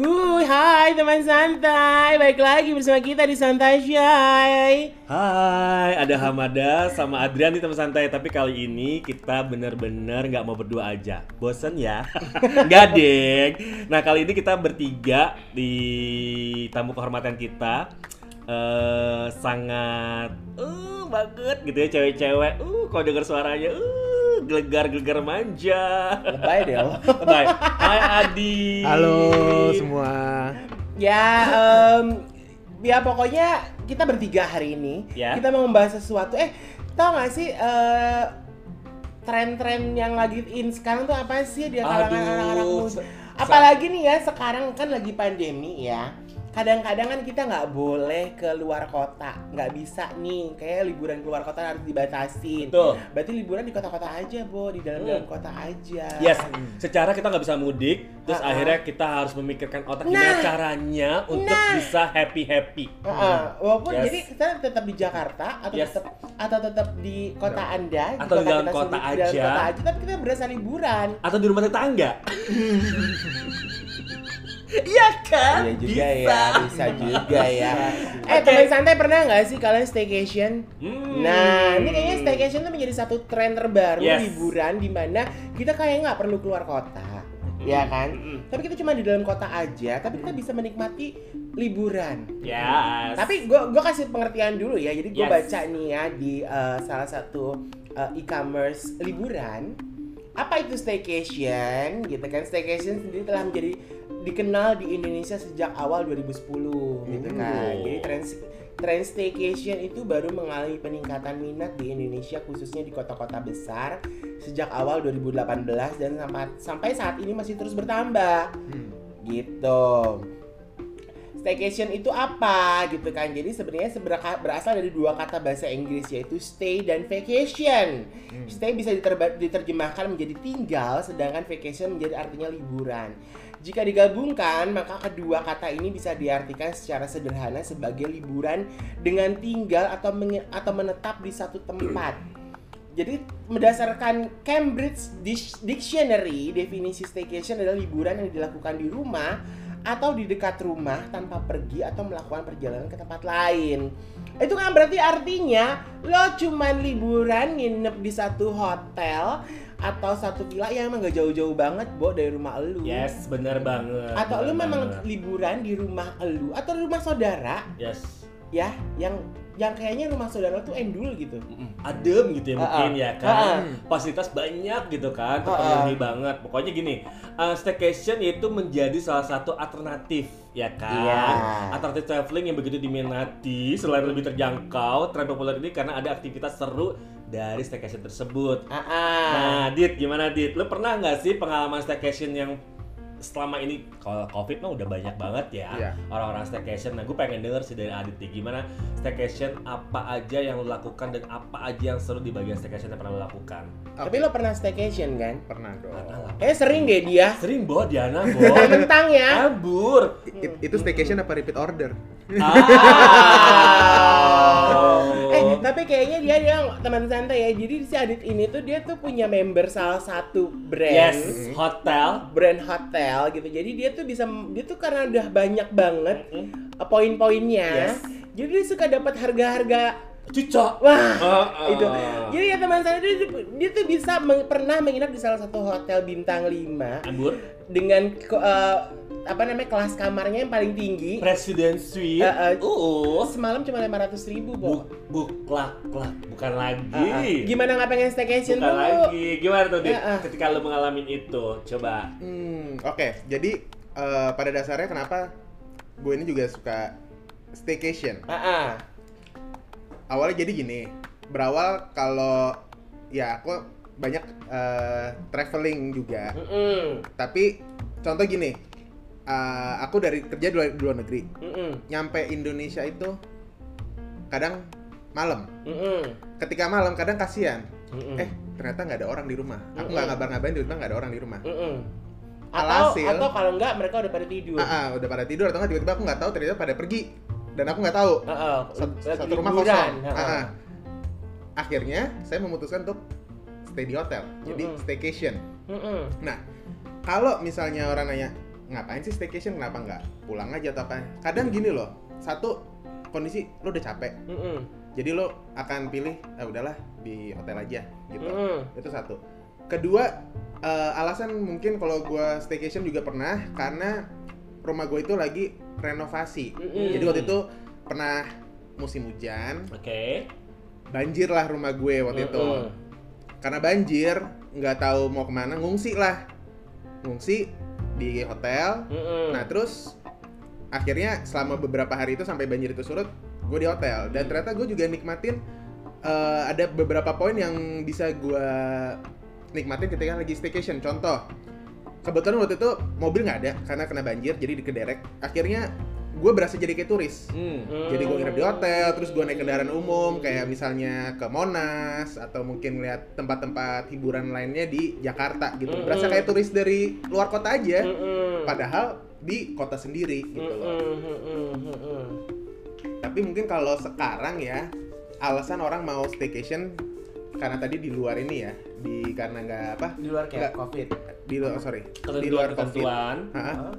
Huy, hai teman santai, baik lagi bersama kita di Santai Shy. Hai, ada Hamada sama Adrian di teman santai. Tapi kali ini kita bener-bener nggak mau berdua aja. Bosen ya? Nggak deng. Nah kali ini kita bertiga di tamu kehormatan kita. eh sangat uh banget gitu ya cewek-cewek. Uh kalau denger suaranya uh gelegar-gelegar manja. Lebay deh lo. Bye. Hai Adi. Halo semua. Ya, em, ya pokoknya kita bertiga hari ini. Ya. Kita mau membahas sesuatu. Eh, tau gak sih eh, tren-tren yang lagi in sekarang tuh apa sih di kalangan anak-anak muda? Apalagi nih ya sekarang kan lagi pandemi ya. Kadang-kadang kan kita nggak boleh keluar kota, nggak bisa nih. Kayak liburan keluar kota harus dibatasin. Betul. Berarti liburan di kota-kota aja, Bo, di dalam-dalam Hmm. kota aja. Yes, secara kita nggak bisa mudik, terus Ah, ah. akhirnya kita harus memikirkan otak Nah. gimana caranya untuk Nah. bisa happy happy. Heeh, walaupun Yes. jadi kita tetap di Jakarta atau Yes. tetap atau tetap di kota Anda, di Atau di dalam kita kota sendiri, di dalam aja. kota aja, tapi kita berasa liburan. Atau di rumah tetangga. Iya kan? Iya juga Bisa. ya, bisa juga ya. Eh, Oke. teman santai pernah nggak sih kalian staycation? Hmm. Nah, ini kayaknya staycation tuh menjadi satu tren terbaru Yes. liburan di mana kita kayak nggak perlu keluar kota, ya kan? Mm-mm. Tapi kita cuma di dalam kota aja, tapi kita bisa menikmati liburan. Yes. Tapi gue gua kasih pengertian dulu ya. Jadi gue Yes. baca nih ya di uh, salah satu uh, e-commerce liburan. Apa itu staycation? Gitu kan. Staycation sendiri telah menjadi dikenal di Indonesia sejak awal 2010 gitu kan. Oh. Jadi tren tren staycation itu baru mengalami peningkatan minat di Indonesia khususnya di kota-kota besar sejak awal 2018 dan sampai sampai saat ini masih terus bertambah Hmm. gitu. Staycation itu apa gitu kan? Jadi sebenarnya berasal dari dua kata bahasa Inggris yaitu stay dan vacation. Hmm. Stay bisa diterjemahkan menjadi tinggal, sedangkan vacation menjadi artinya liburan. Jika digabungkan, maka kedua kata ini bisa diartikan secara sederhana sebagai liburan dengan tinggal atau atau menetap di satu tempat. Jadi berdasarkan Cambridge Dic- Dictionary, definisi staycation adalah liburan yang dilakukan di rumah atau di dekat rumah tanpa pergi atau melakukan perjalanan ke tempat lain. Itu kan berarti artinya lo cuman liburan nginep di satu hotel atau satu villa yang emang gak jauh-jauh banget, Bo, dari rumah lu. Yes, bener banget. Atau lu bener memang banget. liburan di rumah lu atau rumah saudara Yes. ya yang yang kayaknya rumah saudara tuh endul gitu. Adem gitu ya Ah, mungkin ah. ya Ah, kan. ah. Fasilitas banyak gitu kan, Ah, terpenuhi ah. banget. Pokoknya gini, uh, staycation itu menjadi salah satu alternatif ya kan. Iya. Alternatif traveling yang begitu diminati selain lebih terjangkau, tren populer ini karena ada aktivitas seru dari staycation tersebut. Ah, ah. Nah, Dit, gimana Dit? Lu pernah nggak sih pengalaman staycation yang selama ini kalau covid mah udah banyak banget ya Iya. orang-orang staycation. Nah, gue pengen denger sih dari Adit nih, gimana staycation apa aja yang lu lakukan dan apa aja yang seru di bagian staycation yang pernah lu lakukan. Tapi lo pernah staycation kan? Pernah dong. Pernah lah. Kayak sering deh dia. Sering bawa Diana, Bo. Mentang ya. Kabur. I- itu staycation apa repeat order? Ah. Eh, tapi kayaknya dia dia teman santai ya. Jadi si Adit ini tuh dia tuh punya member salah satu brand. yes, hotel. Brand hotel gitu. Jadi dia tuh bisa dia tuh karena udah banyak banget uh, poin-poinnya. Yes. Jadi dia suka dapat harga-harga Cucok. wah Ah, ah. itu. Jadi ya teman saya dia, dia tuh bisa meng- pernah menginap di salah satu hotel bintang 5 Ambur. dengan eh, apa namanya kelas kamarnya yang paling tinggi. President Suite. Eh, eh, Uh. Semalam cuma 500 ribu, Bo. Buk, buk, klak, klak. Bukan lagi. Ah, ah. Gimana nggak pengen staycation Bukan dulu? lagi. Gimana tuh, Dit? Ah, ah. Ketika lu mengalami itu, coba. Hmm, oke. Jadi eh, pada dasarnya kenapa gue ini juga suka staycation? Ah, ah. Awalnya jadi gini, berawal kalau ya aku banyak eh, traveling juga. Mm-mm. Tapi contoh gini, eh, aku dari kerja di luar, di luar negeri, Mm-mm. nyampe Indonesia itu kadang malam. Mm-mm. Ketika malam kadang kasihan. Mm-mm. Eh ternyata nggak ada orang di rumah. Aku nggak ngabar-ngabarin tiba-tiba nggak ada orang di rumah. Mm-mm. Atau, Alhasil- atau kalau enggak mereka udah pada tidur. Ah, ah, udah pada tidur atau nggak tiba-tiba aku nggak tahu ternyata pada pergi dan aku nggak tahu. Ah, ah. Satu, Lagi satu rumah kosong. Ah. ah. Akhirnya saya memutuskan untuk stay di hotel. Jadi Mm-mm. staycation. Mm-mm. Nah, kalau misalnya orang nanya ngapain sih staycation kenapa nggak pulang aja atau apa kadang gini loh satu kondisi lo udah capek Mm-mm. jadi lo akan pilih ah udahlah di hotel aja gitu Mm-mm. itu satu kedua eh, alasan mungkin kalau gua staycation juga pernah karena rumah gue itu lagi renovasi Mm-mm. jadi waktu itu pernah musim hujan Oke. banjir lah rumah gue waktu itu Mm-mm. karena banjir nggak tahu mau ke mana ngungsi lah ngungsi di hotel. Mm-mm. nah terus akhirnya selama beberapa hari itu sampai banjir itu surut gue di hotel. Dan ternyata gue juga nikmatin eh, ada beberapa poin yang bisa gue nikmatin ketika lagi staycation. Contoh kebetulan waktu itu mobil nggak ada karena kena banjir jadi dikederek akhirnya gue berasa jadi kayak turis Hmm. jadi gue nginep di hotel, terus gue naik kendaraan umum kayak misalnya ke Monas atau mungkin lihat tempat-tempat hiburan lainnya di Jakarta gitu. Mm-mm. Berasa kayak turis dari luar kota aja, Mm-mm. padahal di kota sendiri gitu loh. Mm-mm, mm-mm. Tapi mungkin kalau sekarang ya alasan orang mau staycation karena tadi di luar ini ya, di karena nggak apa? di luar kayak Nggak. covid Di luar oh, sorry, di luar covid. ketentuan. Ha-ha. Hah?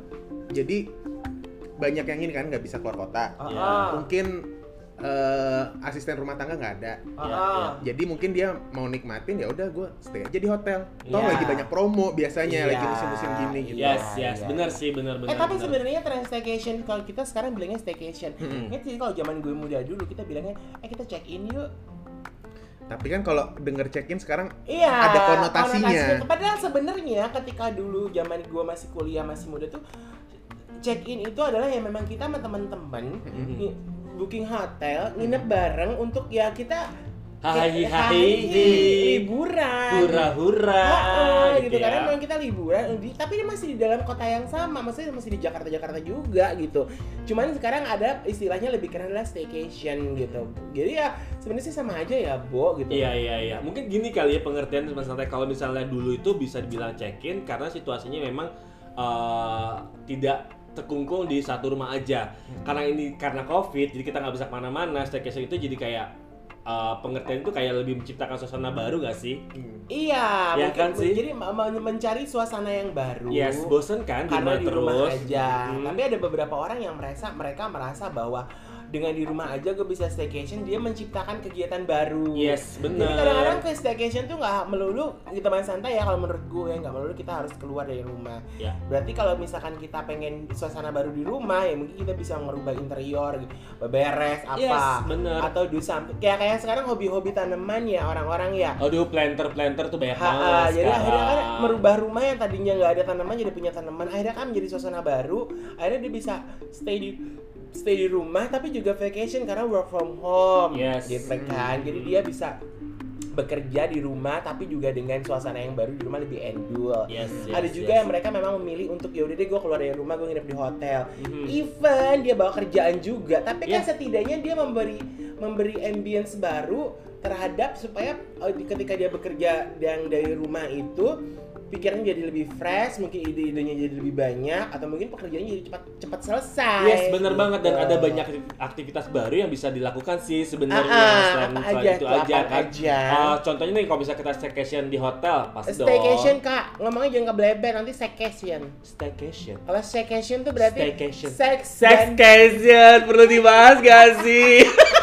Jadi banyak yang ini kan nggak bisa keluar kota. Ah. Mungkin eh, asisten rumah tangga nggak ada. Ah, Ya, ah. jadi mungkin dia mau nikmatin ya udah gue stay aja di hotel toh Iya. lagi banyak promo biasanya Iya. lagi musim-musim gini gitu Yes, Iya, yes, iya. benar sih, benar benar. Eh tapi benar. sebenarnya tren staycation kalau kita sekarang bilangnya staycation. Mm-mm. Ingat sih kalau zaman gue muda dulu kita bilangnya eh kita check in yuk. tapi kan kalau denger check in sekarang Iya. Ada konotasinya. konotasinya. Padahal sebenarnya ketika dulu zaman gue masih kuliah masih muda tuh check in itu adalah yang memang kita sama teman-teman ngi- booking hotel nginep bareng untuk ya kita Hai, hai, liburan. Hura-hura Heeh, gitu, gitu karena ya. memang kita liburan tapi dia masih di dalam kota yang sama maksudnya masih di Jakarta Jakarta juga gitu. Cuman sekarang ada istilahnya lebih keren adalah staycation gitu. Jadi ya sebenarnya sih sama aja ya Bo gitu. Iya iya iya. Mungkin gini kali ya pengertian Mas Santai. Kalau misalnya dulu itu bisa dibilang check-in karena situasinya memang eh, tidak terkungkung di satu rumah aja. Karena ini karena Covid, jadi kita nggak bisa ke mana-mana. Staycation itu jadi kayak eh, pengertian itu kayak lebih menciptakan suasana baru gak sih? iya Ya mungkin kan sih? jadi mencari suasana yang baru Yes, bosen kan di karena rumah di rumah terus. aja Hmm. tapi ada beberapa orang yang merasa mereka merasa bahwa dengan di rumah aja gue bisa staycation dia menciptakan kegiatan baru Yes, Jadi benar. kadang-kadang ke staycation tuh nggak melulu kita main santai ya kalau menurut gue nggak melulu kita harus keluar dari rumah. Ya. Berarti kalau misalkan kita pengen suasana baru di rumah ya mungkin kita bisa merubah interior, gitu, beberes apa Yes, bener. atau do something. Kayak kayak sekarang hobi-hobi tanaman ya orang-orang ya. Aduh, planter-planter tuh banyak banget jadi akhirnya kan merubah rumah yang tadinya nggak ada tanaman jadi punya tanaman akhirnya kan menjadi suasana baru akhirnya dia bisa stay di stay di rumah tapi juga vacation karena work from home Yes. gitu kan jadi dia bisa bekerja di rumah tapi juga dengan suasana yang baru di rumah lebih endul Yes, yes, ada juga yes. yang mereka memang memilih untuk ya udah deh gue keluar dari rumah gue nginep di hotel Mhm. even dia bawa kerjaan juga tapi kan Yes. setidaknya dia memberi memberi ambience baru terhadap supaya di- ketika dia bekerja yang dari rumah itu pikirannya jadi lebih fresh mungkin ide-idenya jadi lebih banyak atau mungkin pekerjaannya jadi cepat cepat selesai Yes, bener banget dan gitu. ada banyak aktivitas baru yang bisa dilakukan sih sebenarnya Ah, ah, selain, aja itu aja kan. aja? Ah, contohnya nih kalau bisa kita staycation di hotel, pas staycation dong. kak ngomongnya jangan kebleber nanti staycation Staycation. kalau staycation tuh berarti Staycation. seks dan Staycation perlu dibahas gak sih?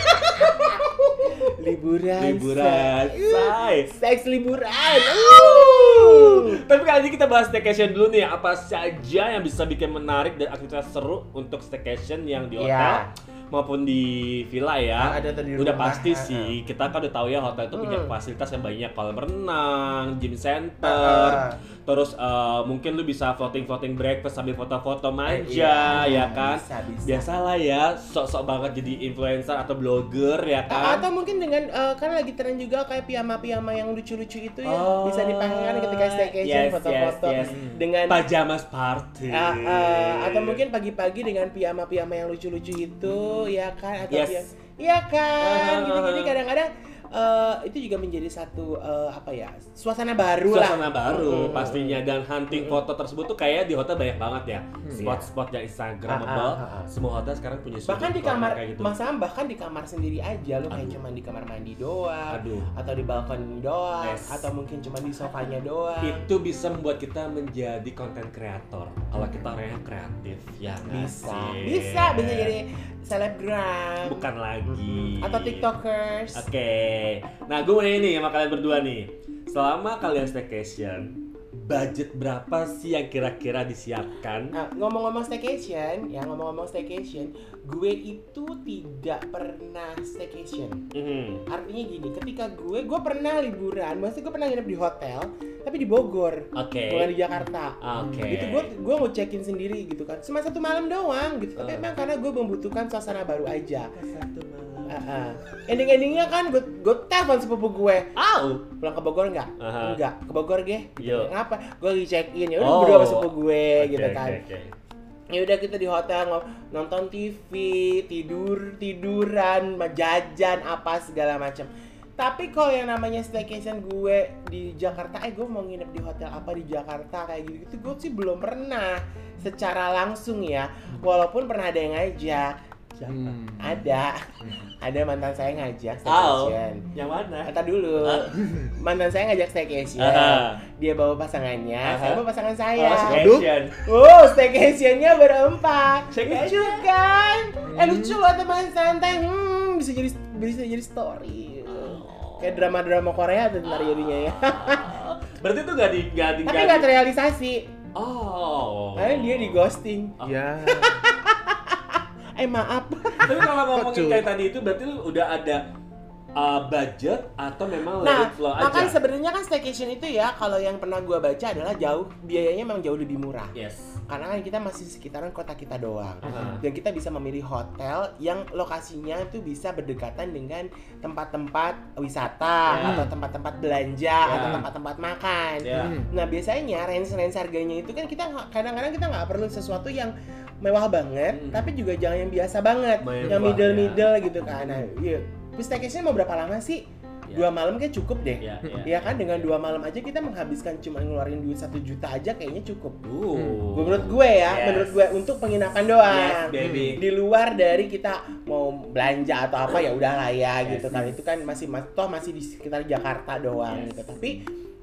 liburan Liburan, seks. say. seks liburan Uh. Tapi kali ini kita bahas staycation dulu nih, apa saja yang bisa bikin menarik dan aktivitas seru untuk staycation yang di hotel Iya. Maupun di villa ya. Ah, ada tuh di udah rumah. pasti Ah, sih, kita kan udah tahu ya hotel itu punya Hmm. fasilitas yang banyak, kolam renang, gym center, ah. terus eh, mungkin lu bisa floating floating breakfast sambil foto-foto manja, Iya, ya kan? bisa, bisa. Biasalah ya, sok-sok banget jadi influencer atau blogger ya kan? atau mungkin dengan eh, kan lagi tren juga kayak piyama-piyama yang lucu-lucu itu ya Oh, bisa dipakai ketika staycation yes, foto-foto yes, yes. dengan Pajamas party. Ah, ah, atau mungkin pagi-pagi dengan piyama-piyama yang lucu-lucu itu ya kan atau Yes. piyama- Iya kan, Ah. gitu jadi kadang-kadang eh, itu juga menjadi satu eh, apa ya suasana baru lah. Suasana baru Mm-mm. pastinya dan hunting foto tersebut tuh kayak di hotel banyak banget ya. Spot-spot yang Instagramable. Ah, ah. Semua hotel sekarang punya Bahkan di kamar, kayak gitu. Mas Am, bahkan di kamar sendiri aja lo kayak cuma di kamar mandi doang, Aduh. atau di balkon doang, Yes. atau mungkin cuma di sofanya doang. Itu bisa membuat kita menjadi konten kreator kalau kita orangnya kreatif ya bisa, sih? bisa, bisa jadi selebgram bukan lagi atau tiktokers. Oke, nah gue mau nanya nih sama kalian berdua nih. Selama kalian staycation, budget berapa sih yang kira-kira disiapkan? Nah, ngomong-ngomong staycation, ya ngomong-ngomong staycation, gue itu tidak pernah staycation. Mhm. Artinya gini, ketika gue, gue pernah liburan, maksudnya gue pernah nginep di hotel, tapi di Bogor, Oke. bukan di Jakarta. Oke. Itu gue gue mau check-in sendiri gitu kan, cuma satu malam doang gitu. Tapi Ah. emang karena gue membutuhkan suasana baru aja. Satu malam. Ah. Ending-endingnya kan gue gue telepon sepupu gue, Au. pulang ke Bogor nggak? Aha. Enggak, ke Bogor ge. Yo. Ngapa? Gue lagi check in ya udah Oh. berdua sama sepupu gue Oke, gitu kan. oke. Ya udah kita di hotel nonton TV, tidur, tiduran, jajan apa segala macam. Tapi kalau yang namanya staycation gue di Jakarta, eh gue mau nginep di hotel apa di Jakarta kayak gitu, gitu gue sih belum pernah secara langsung ya. Walaupun pernah ada yang ngajak, Hmm. ada, ada mantan saya ngajak staycation. Yang mana? Kata dulu, mantan saya ngajak staycation. Aha. Dia bawa pasangannya, Aha. saya bawa pasangan saya. Oh, staycation. Oh, staycationnya berempat. Staycation. Lucu kan? Eh lucu loh teman santai. Hmm, bisa jadi bisa jadi story. Kayak drama-drama Korea tuh ntar jadinya ya. Berarti itu gak di gak di Tapi di- terrealisasi. Oh. Karena dia di ghosting. Ya. Eh maaf. Tapi kalau ngomongin kayak tadi itu berarti lu udah ada uh, budget atau memang Nah, let it flow makanya aja? sebenarnya kan staycation itu ya kalau yang pernah gua baca adalah jauh biayanya memang jauh lebih murah. Yes. Karena kan kita masih sekitaran kota kita doang. Aha. dan kita bisa memilih hotel yang lokasinya itu bisa berdekatan dengan tempat-tempat wisata Ya. atau tempat-tempat belanja Ya. atau tempat-tempat makan. Hmm. Nah biasanya range range harganya itu kan kita kadang-kadang kita nggak perlu sesuatu yang mewah banget, Hmm. tapi juga jangan yang biasa banget, Mewah, yang middle ya. middle gitu kan. Nah, iya. Staycation mau berapa lama sih? Ya. Dua malam kayak cukup deh. Ya, ya. Iya kan dengan dua malam aja kita menghabiskan cuma ngeluarin duit satu juta aja kayaknya cukup. Uh. Menurut gue ya, Yes. menurut gue untuk penginapan doang. Yes, baby. Di luar dari kita mau belanja atau apa ya udah lah ya Yes. gitu kan. Itu kan masih mas- toh masih di sekitar Jakarta doang Yes. gitu. Tapi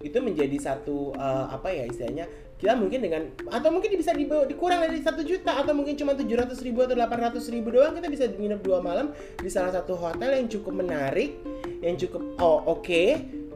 itu menjadi satu eh, apa ya istilahnya kita mungkin dengan atau mungkin bisa di, dikurang dari satu juta atau mungkin cuma tujuh ratus ribu atau delapan ratus ribu doang kita bisa nginep dua malam di salah satu hotel yang cukup menarik yang cukup oh oke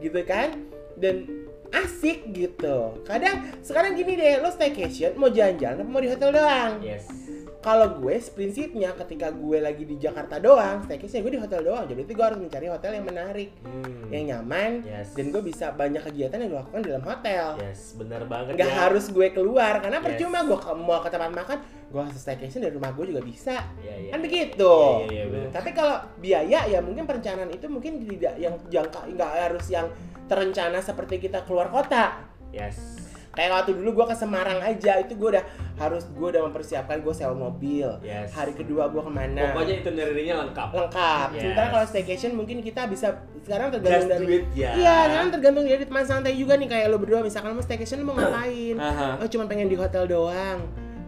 gitu kan dan asik gitu kadang sekarang gini deh lo staycation mau jalan-jalan mau di hotel doang Yes. Kalau gue prinsipnya ketika gue lagi di Jakarta doang staycation gue di hotel doang jadi itu gue harus mencari hotel yang menarik Hmm. yang nyaman Yes. dan gue bisa banyak kegiatan yang gue lakukan dalam hotel Yes, benar banget nggak ya. harus gue keluar karena Yes. percuma gue ke- mau ke tempat makan gue harus staycation dari rumah gue juga bisa Iya, iya. kan begitu iya, iya, benar. tapi kalau biaya ya mungkin perencanaan itu mungkin tidak yang jangka nggak harus yang terencana seperti kita keluar kota Yes. Kayak waktu dulu gue ke Semarang aja itu gue udah harus gue udah mempersiapkan gue sewa mobil Yes. hari kedua gue ke mana Pokoknya itinerary-nya lengkap. lengkap Yes. sementara kalau staycation mungkin kita bisa sekarang Just tergantung dari do it ya. Iya, sekarang tergantung dari teman santai juga nih kayak lo berdua misalkan lo mau staycation lo mau ngapain? Aha. Oh cuma pengen di hotel doang,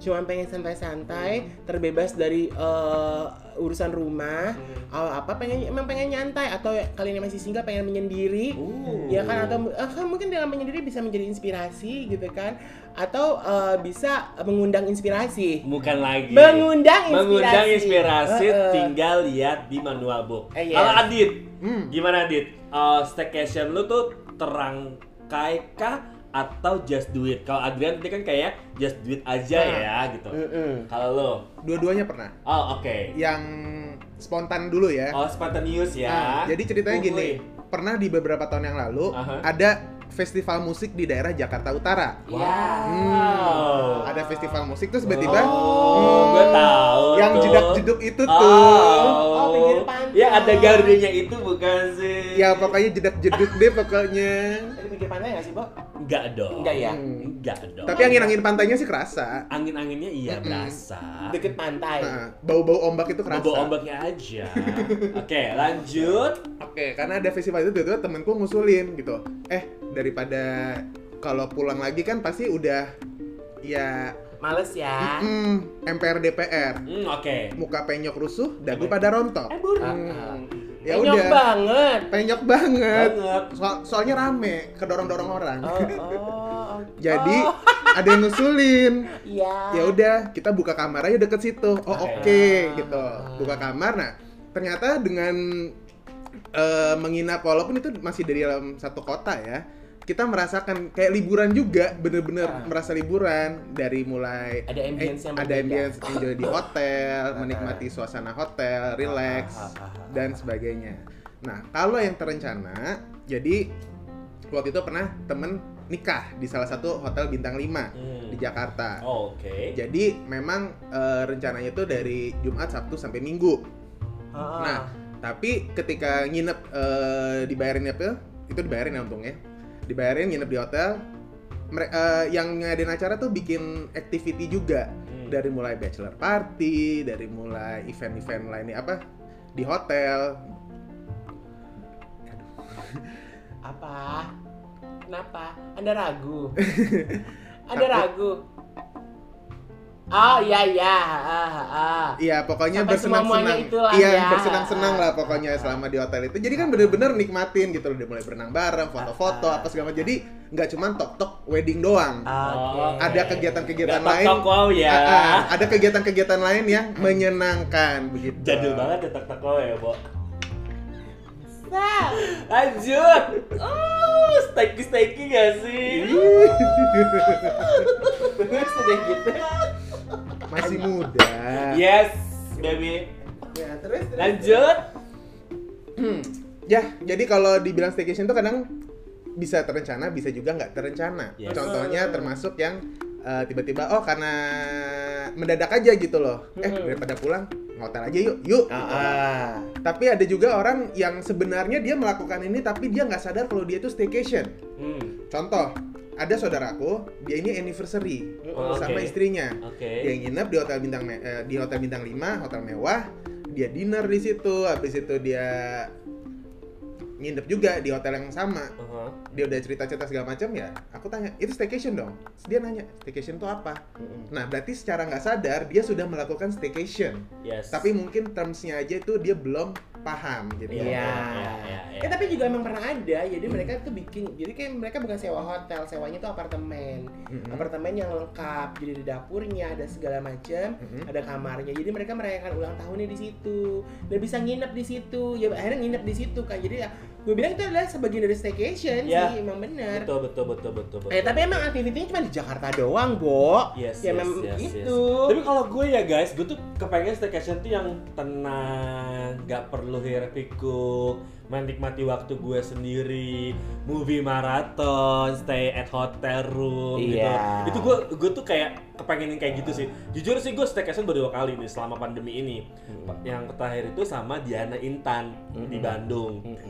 cuma pengen santai-santai, terbebas dari eh, urusan rumah, Hmm. oh, apa pengen emang pengen nyantai atau kalian yang masih single pengen menyendiri, Uh. ya kan atau eh, kan mungkin dalam menyendiri bisa menjadi inspirasi gitu kan, atau eh, bisa mengundang inspirasi, Bukan lagi. mengundang inspirasi, Mengundang inspirasi Eh, eh. tinggal lihat di manual book. Eh, yes. Kalau Adit, Hmm. gimana Adit? Uh, staycation lu tuh terangkai kah atau just do it? Kalau Adrian tadi kan kayak just do it aja Nah. ya gitu. Mm-mm. Kalau lo, Dua-duanya pernah. oh oke. Yang spontan dulu ya. Oh spontaneous ya. Nah, jadi ceritanya gini, pernah di beberapa tahun yang lalu Aha. ada festival musik di daerah Jakarta Utara. Iya. Wow. Ada festival musik terus tiba-tiba Oh, gue tahu. yang jedak-jeduk itu Oh. tuh. Oh, pinggir pantai. Ya ada gardenya itu bukan sih? Ya pokoknya jedak-jeduk deh pokoknya. Di pinggir pantai nggak sih, Bo? Enggak dong. Enggak ya? Enggak dong. Tapi angin-angin pantainya sih kerasa. angin-anginnya iya Mm-mm. berasa. Deket pantai. Nah, bau-bau ombak itu kerasa. Bawa ombaknya aja. Oke, lanjut. Oke, karena ada festival itu tiba-tiba temenku ngusulin gitu. Eh, daripada kalau pulang lagi kan pasti udah ya Males ya. mm, MPR DPR. Hmm, oke. Muka penyok rusuh, dagu pada rontok. Eh, bur. Hmm, ya Penyok udah. banget. Penyok banget. Banget. So- soalnya rame, kedorong-dorong orang. Oh, oh. Jadi oh, ada yang ngusulin. iya. Ya udah, kita buka kamar aja deket situ. Oh, oke Oke. gitu. Buka kamar. Nah, ternyata dengan eh, menginap walaupun itu masih dari dalam satu kota ya. Kita merasakan kayak liburan juga, bener-bener Ah. merasa liburan dari mulai Ada ambience yang ada ambience enjoy di hotel, menikmati suasana hotel, relax Ah, ah, ah, dan sebagainya. Nah, kalau yang terencana, jadi waktu itu pernah temen nikah di salah satu hotel bintang 5 Hmm. di Jakarta. Oh, Oke. Jadi memang eh, rencananya itu dari Jumat, Sabtu sampai Minggu. Ah. Nah, tapi ketika nginep eh, dibayarin apa? Itu dibayarin ya untungnya. Dibayarin nginep di hotel. Mere- eh, yang ngadain acara tuh bikin activity juga Hmm. dari mulai bachelor party, dari mulai event-event lainnya apa di hotel. apa? Kenapa? Anda ragu? Anda ragu? Oh iya iya, ah, ah. Iya, pokoknya Sampai bersenang-senang. Iya, ya. bersenang-senang lah pokoknya selama di hotel itu. Jadi kan bener-bener nikmatin gitu loh, udah mulai berenang bareng, foto-foto Ah, ah. apa segala macam. Jadi nggak cuma tok-tok wedding doang. Oke. Ada kegiatan-kegiatan lain. tok-tok wow ya. Ah, ah, ada kegiatan-kegiatan lain yang menyenangkan begitu. Jadul banget ya tok-tok wow ya, Bo. Nah, Lanjut. Oh, steaky-steaky gak sih? terus udah gitu. Masih muda. Yes, baby. Ya, terus, terus. Lanjut. Ya, jadi kalau dibilang staycation tuh kadang bisa terencana, bisa juga nggak terencana. Yes. Contohnya termasuk yang eh, tiba-tiba oh karena mendadak aja gitu loh. Eh Hmm. daripada pulang hotel aja yuk, yuk. Ah, gitu. ah. Tapi ada juga orang yang sebenarnya dia melakukan ini tapi dia nggak sadar kalau dia itu staycation. Hmm. Contoh, ada saudaraku, dia ini anniversary Oh, sama oke. istrinya. Oke. Dia nginep di hotel bintang eh, di hotel bintang 5, hotel mewah. Dia dinner di situ, habis itu dia nginep juga di hotel yang sama. Uh-huh. Dia udah cerita-cerita segala macam ya. Aku tanya, "Itu staycation dong?" Terus dia nanya, "Staycation itu apa?" Nah, berarti secara nggak sadar dia sudah melakukan staycation. Yes. Tapi mungkin termsnya aja itu dia belum paham gitu. Iya. Iya, iya, iya. Ya tapi juga emang pernah ada. Jadi mereka tuh bikin. Jadi kayak mereka bukan sewa hotel, sewanya tuh apartemen. Mm-mm. Apartemen yang lengkap. Jadi ada dapurnya, ada segala macam, Mm-mm. ada kamarnya. Jadi mereka merayakan ulang tahunnya di situ dan bisa nginep di situ. Ya akhirnya nginep di situ kan. Jadi ya gue bilang itu adalah sebagian dari staycation Ya. sih, emang bener. Betul, betul, betul, betul, betul. Eh tapi emang aktivitinya cuma di Jakarta doang, Bo. Yes, ya yes, memang yes, itu. yes. Tapi kalau gue ya guys, gue tuh kepengen staycation tuh yang tenang, nggak perlu hiruk pikuk, menikmati waktu gue sendiri, movie marathon, stay at hotel room gitu. Iya. Itu gue gue tuh kayak kepengenin kayak gitu sih. Jujur sih gue staycation baru dua kali nih selama pandemi ini. Hmm. Yang terakhir itu sama Diana Intan di Mm-mm. Bandung. Oke.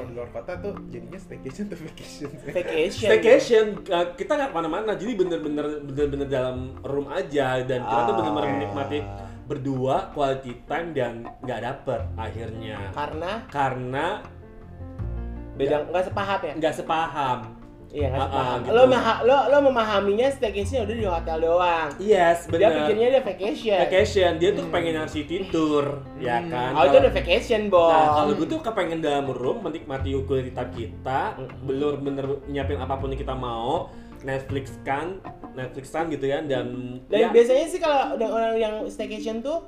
Kalau di luar kota tuh jadinya staycation atau vacation. Vacation. Staycation, uh, kita nggak ke mana-mana, jadi bener-bener bener-bener dalam room aja dan kita tuh Ah. bener-bener menikmati berdua quality time dan nggak dapet akhirnya Karena karena beda nggak sepaham ya? nggak sepaham. Iya nggak Ah, ah, sepaham. gitu. Lo lo lo memahaminya staycation udah di hotel doang. Yes, Dia bener. pikirnya dia vacation. Vacation, dia tuh pengen yang city tour, ya Hmm. kan? Oh itu udah vacation, Bo. Nah, kalau gue tuh kepengen dalam room menikmati quality time kita, Mm. belum bener nyiapin apa pun yang kita mau, Netflix kan, Netflix kan gitu kan dan Dan ya, biasanya sih kalau orang yang staycation tuh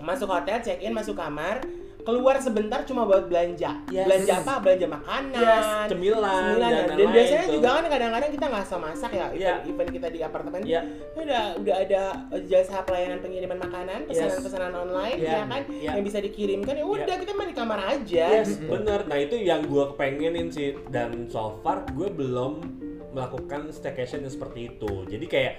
masuk hotel, check in, masuk kamar, keluar sebentar cuma buat belanja. Yes. Belanja apa? Belanja makanan. Yes, cemilan, Cemilan, dan dan, lain-lain biasanya tuh. juga kan kadang-kadang kita nggak usah masak ya Iya. event, event kita di apartemen Iya. udah udah ada jasa pelayanan pengiriman makanan pesanan-pesanan online Iya. ya kan Iya. yang bisa dikirimkan ya udah kita main di kamar aja Yes, bener. Nah itu yang gue kepengenin sih dan so far gue belum melakukan staycation yang seperti itu. Jadi kayak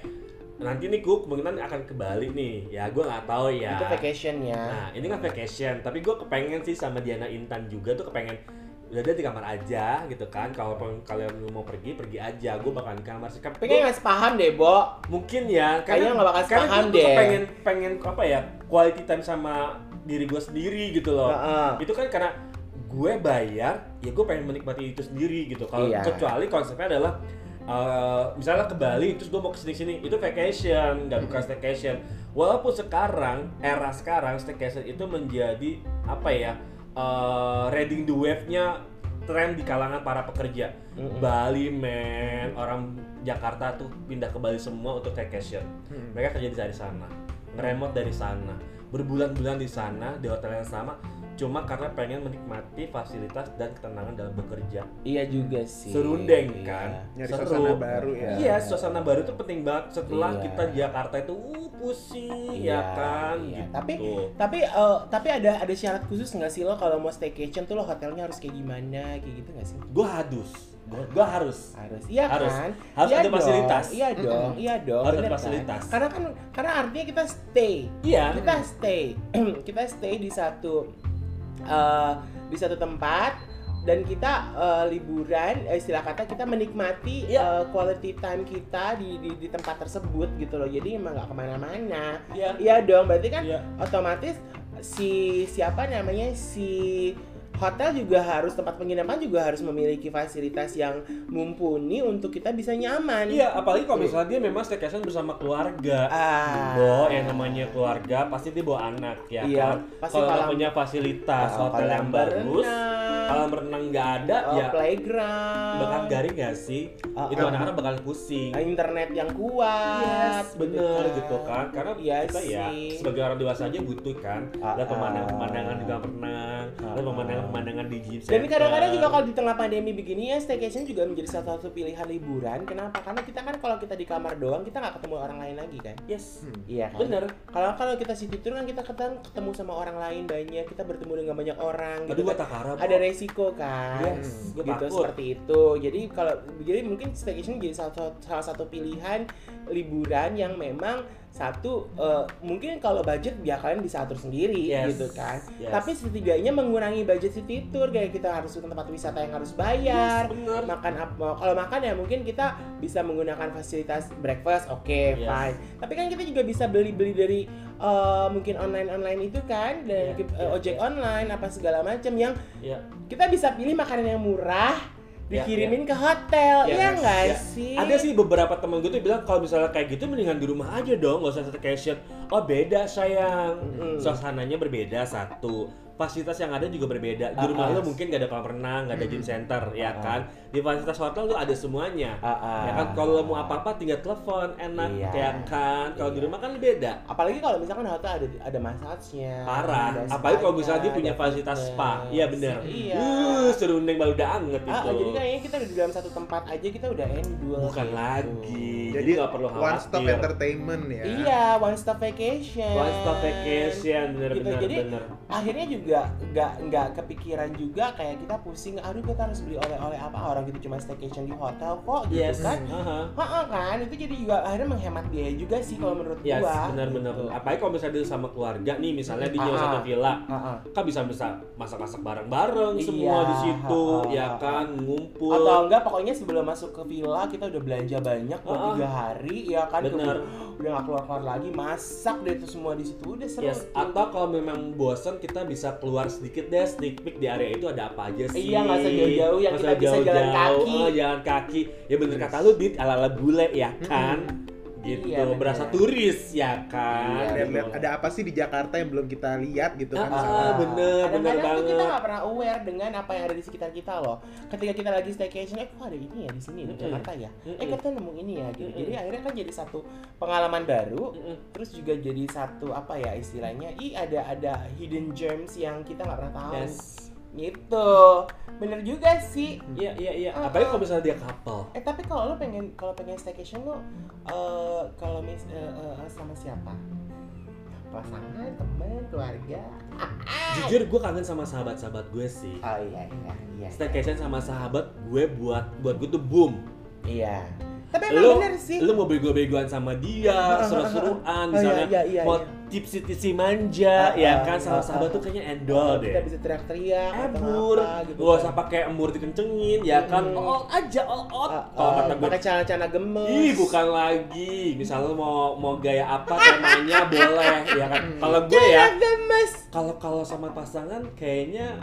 nanti nih gue kemungkinan akan ke Bali nih. Ya gue nggak tahu ya. itu vacation ya Nah ini kan vacation, tapi gue kepengen sih sama Diana Intan juga tuh kepengen udah ada di kamar aja gitu kan. Kalau kalian mau pergi pergi aja, gue bakal di kamar sih. tapi kayaknya nggak sepaham deh Bo mungkin ya Kayaknya nggak bakal tuh deh. pengen pengen apa ya quality time sama diri gue sendiri gitu loh Heeh. itu kan karena gue bayar ya gue pengen menikmati itu sendiri gitu kalau Iya. kecuali konsepnya adalah eh, misalnya ke Bali terus gue mau ke sini sini itu vacation nggak bukan staycation. Walaupun sekarang era sekarang staycation itu menjadi apa ya eh, riding the wave-nya tren di kalangan para pekerja. Mm-mm. Bali men orang Jakarta tuh pindah ke Bali semua untuk vacation. Hmm. mereka kerja di dari sana ngeremot dari sana berbulan-bulan di sana di hotel yang sama cuma karena pengen menikmati fasilitas dan ketenangan dalam bekerja iya juga sih serundeng Iya. kan Nyari Seru. suasana baru ya. iya suasana baru itu penting banget setelah Iya. kita di Jakarta itu uh, pusing Iya, ya kan iya. gitu Tapi tapi eh, tapi ada ada syarat khusus nggak sih lo kalau mau staycation tuh lo hotelnya harus kayak gimana kayak gitu nggak sih? gue hadus gue harus Harus, iya Harus. kan? Harus Iya ada dong, fasilitas. Iya dong, iya dong. Harus ada kan? fasilitas. Karena kan karena artinya kita stay, iya kita stay, kita stay di satu eh, di satu tempat dan kita eh, liburan, eh, istilah kata kita menikmati Iya. eh, quality time kita di, di di tempat tersebut gitu loh. Jadi emang nggak ke mana-mana. iya Iya dong, berarti kan iya otomatis si siapa namanya si hotel juga harus tempat penginapan juga harus memiliki fasilitas yang mumpuni untuk kita bisa nyaman. Iya, apalagi kalau misalnya dia memang staycation bersama keluarga. Ah. Bo, yang namanya keluarga pasti dia bawa anak ya Iya, kan. pasti Kalau kolam- punya fasilitas hotel yang bagus, kalau berenang nggak ada oh, ya playground, bakal garing nggak sih? Ah, Itu ah. anak-anak bakal pusing. Internet yang kuat, Yes, bener gitu kan. Karena Iya kita ya sih. sebagai orang dewasa aja butuh kan. Ah, Lihat ah. pemandangan-pemandangan juga renang, Ah, lihat pemandangan-pemandangan di gym Dan kadang-kadang juga kalau di tengah pandemi begini ya staycation juga menjadi salah satu pilihan liburan. Kenapa? Karena kita kan kalau kita di kamar doang kita nggak ketemu orang lain lagi kan. yes, Hmm. Iya kan? bener. Kalau kalau kita city tour kan kita ketemu, ketemu sama orang lain banyak, kita bertemu dengan banyak orang Aduh, gitu kan. takara. Ada resiko kan. Yes, gitu takut. seperti itu. Jadi kalau jadi mungkin staycation jadi salah, satu- salah satu pilihan liburan yang memang satu eh, mungkin kalau budget ya kalian bisa atur sendiri Yes, gitu kan. yes. Tapi setidaknya mengurangi budget city tour kayak kita harus ke tempat wisata yang harus bayar. Yes, bener. Makan apa? Kalau makan ya mungkin kita bisa menggunakan fasilitas breakfast, oke, Yes. fine. Tapi kan kita juga bisa beli-beli dari eh, mungkin online-online itu kan dan Iya, ke- eh, iya, ojek iya. online apa segala macam yang Iya. kita bisa pilih makanan yang murah Iya, dikirimin ke hotel, Iya, iya yes, nggak iya. sih? Ada sih beberapa temen gue tuh bilang kalau misalnya kayak gitu mendingan di rumah aja dong, nggak usah staycation. Oh beda sayang, Mm-mm. suasananya berbeda satu. Fasilitas yang ada juga berbeda. Di rumah Ah, ah. lo mungkin gak ada kolam renang, gak ada gym center, ya Ah, ah. kan? Di fasilitas hotel tuh ada semuanya. Ah, ah. Ya kan kalau lo mau apa-apa tinggal telepon, enak, Iya. ya kan? Kalau di Iya. rumah kan beda. Apalagi kalau misalkan hotel ada ada massage-nya. Parah. ada Apalagi kalau misalnya dia punya fasilitas spa. Iya bener. Iya. Uh, serundeng baru anget Ah, itu. jadi kayaknya kita udah di dalam satu tempat aja kita udah endul. Bukan gitu. lagi. Jadi nggak perlu one khawatir. stop entertainment ya. Iya, one stop vacation. One stop vacation, bener Gitu, jadi bener. akhirnya juga nggak nggak kepikiran juga kayak kita pusing aduh kita harus beli oleh-oleh apa orang gitu cuma staycation di hotel kok gitu Yes. kan Aha. Heeh kan itu jadi juga akhirnya menghemat biaya juga sih kalau menurut Yes, gua benar-benar. gitu. Apalagi kalau misalnya dia sama keluarga nih, misalnya di nyewa Ah, satu ah. villa, Heeh. kan bisa bisa masak-masak bareng-bareng semua Iya, di situ, ah, ya kan, ngumpul. atau enggak pokoknya sebelum masuk ke villa kita udah belanja banyak buat tiga hari ya kan Bener. Kemudian udah nggak keluar keluar lagi masak deh itu semua di situ udah seru Yes, tuh. atau kalau memang bosan kita bisa keluar sedikit deh sneak peek di area itu ada apa aja sih. Iya, nggak usah jauh-jauh, yang kita usah bisa jalan kaki. Oh, jalan kaki. Ya bener kata lu dit ala-ala bule ya kan. Gitu Iya, bener. berasa turis ya kan Iya, Lihat-lihat ada apa sih di Jakarta yang belum kita lihat gitu kan Ah, ah, bener bener tuh kita banget nggak pernah aware dengan apa yang ada di sekitar kita loh. Ketika kita lagi staycation, eh kok ada ini ya di sini di. Jakarta ya. Eh kita nemu ini ya gitu. Jadi akhirnya kan jadi satu pengalaman baru. Terus juga jadi satu apa ya istilahnya, ih ada ada hidden gems yang kita nggak pernah tahu. yes Gitu. Bener juga sih. iya iya iya Ah, apalagi kalau misalnya dia couple Eh tapi kalau lo pengen kalau pengen staycation lo eh kalau mis eh, eh, sama siapa? Pasangan, teman, keluarga. jujur gue kangen sama sahabat-sahabat gue sih Oh iya iya iya. staycation sama sahabat gue buat buat gue tuh boom Iya. Tapi emang lu bener sih. lu mau bego-begoan sama dia seru-seruan misalnya iya, iya, mau iya. tipsi-tipsi manja Ah, ya ah, kan sama ah, sahabat ah. tuh kayaknya endol deh Kita bisa teriak-teriak embur gitu. gak usah pakai embur dikencengin ya kan all aja all out kalau kata gue pakai celana-celana gemes. Ih, bukan lagi. Misalnya mau mau gaya apa temanya boleh, ya kan. Kalau gue ya, kalau kalau sama pasangan kayaknya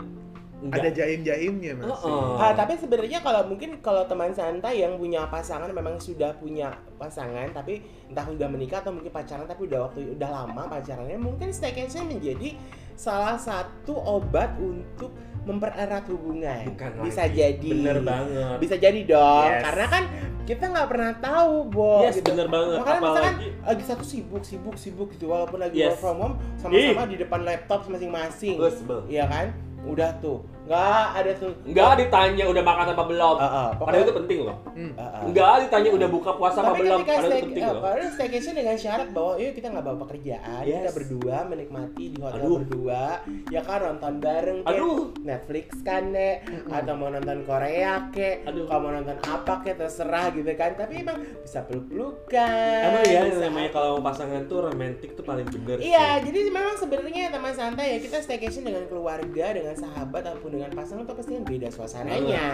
Ada enggak. jaim-jaimnya masih. Heeh. Ah, tapi sebenarnya kalau mungkin kalau teman santai yang punya pasangan memang sudah punya pasangan tapi entah udah menikah atau mungkin pacaran tapi udah waktu udah lama pacarannya mungkin staycation menjadi salah satu obat untuk mempererat hubungan. Bukan Bisa lagi. jadi. Bener banget. Bisa jadi dong. Yes. Karena kan kita nggak pernah tahu, Bo. Yes, gitu. bener banget. Makanya misalkan Apalagi lagi satu sibuk, sibuk, sibuk gitu walaupun lagi Yes. work from home sama-sama di depan laptop masing-masing. gue sebel. Iya kan? Udah tuh. Nggak ada tuh. Enggak ditanya udah makan apa belum. Ah, Padahal pokoknya- itu penting loh. Hmm. Ah, ah. Enggak ditanya udah buka puasa apa belum. Padahal itu penting eh, loh. padahal staycation dengan syarat bahwa yuk kita nggak bawa pekerjaan, Yes. kita berdua menikmati di hotel Aduh. berdua, ya kan nonton bareng, kek, Aduh. Netflix kan nek, atau mau nonton Korea kek, Aduh. kalau mau nonton apa kek terserah gitu kan, tapi emang bisa peluk-pelukan. Emang ya bisa namanya kalau pasangan tuh romantis tuh paling bener. sih. Iya, jadi memang sebenarnya teman santai ya kita staycation dengan keluarga, dengan sahabat ataupun dengan pasangan tuh pasti kan beda suasananya.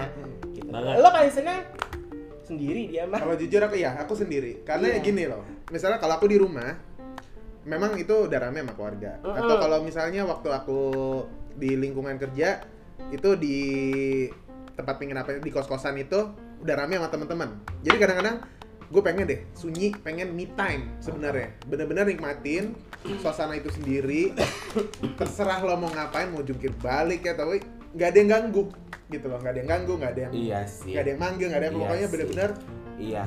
Gitu. Banget. Lo paling senang sendiri dia mah. Kalau jujur aku ya, aku sendiri. Karena Iya. gini loh. Misalnya kalau aku di rumah, memang itu udah rame sama keluarga. Mm-mm. Atau kalau misalnya waktu aku di lingkungan kerja, itu di tempat penginapan di kos-kosan itu udah rame sama teman-teman. Jadi kadang-kadang gue pengen deh sunyi, pengen me time sebenarnya. Bener-bener nikmatin suasana itu sendiri. Terserah lo mau ngapain, mau jungkir balik ya, tapi nggak ada yang ganggu gitu loh, nggak ada yang ganggu, nggak ada yang Iya sih. nggak ada yang manggil, nggak ada yang Iya pokoknya bener-bener Iya.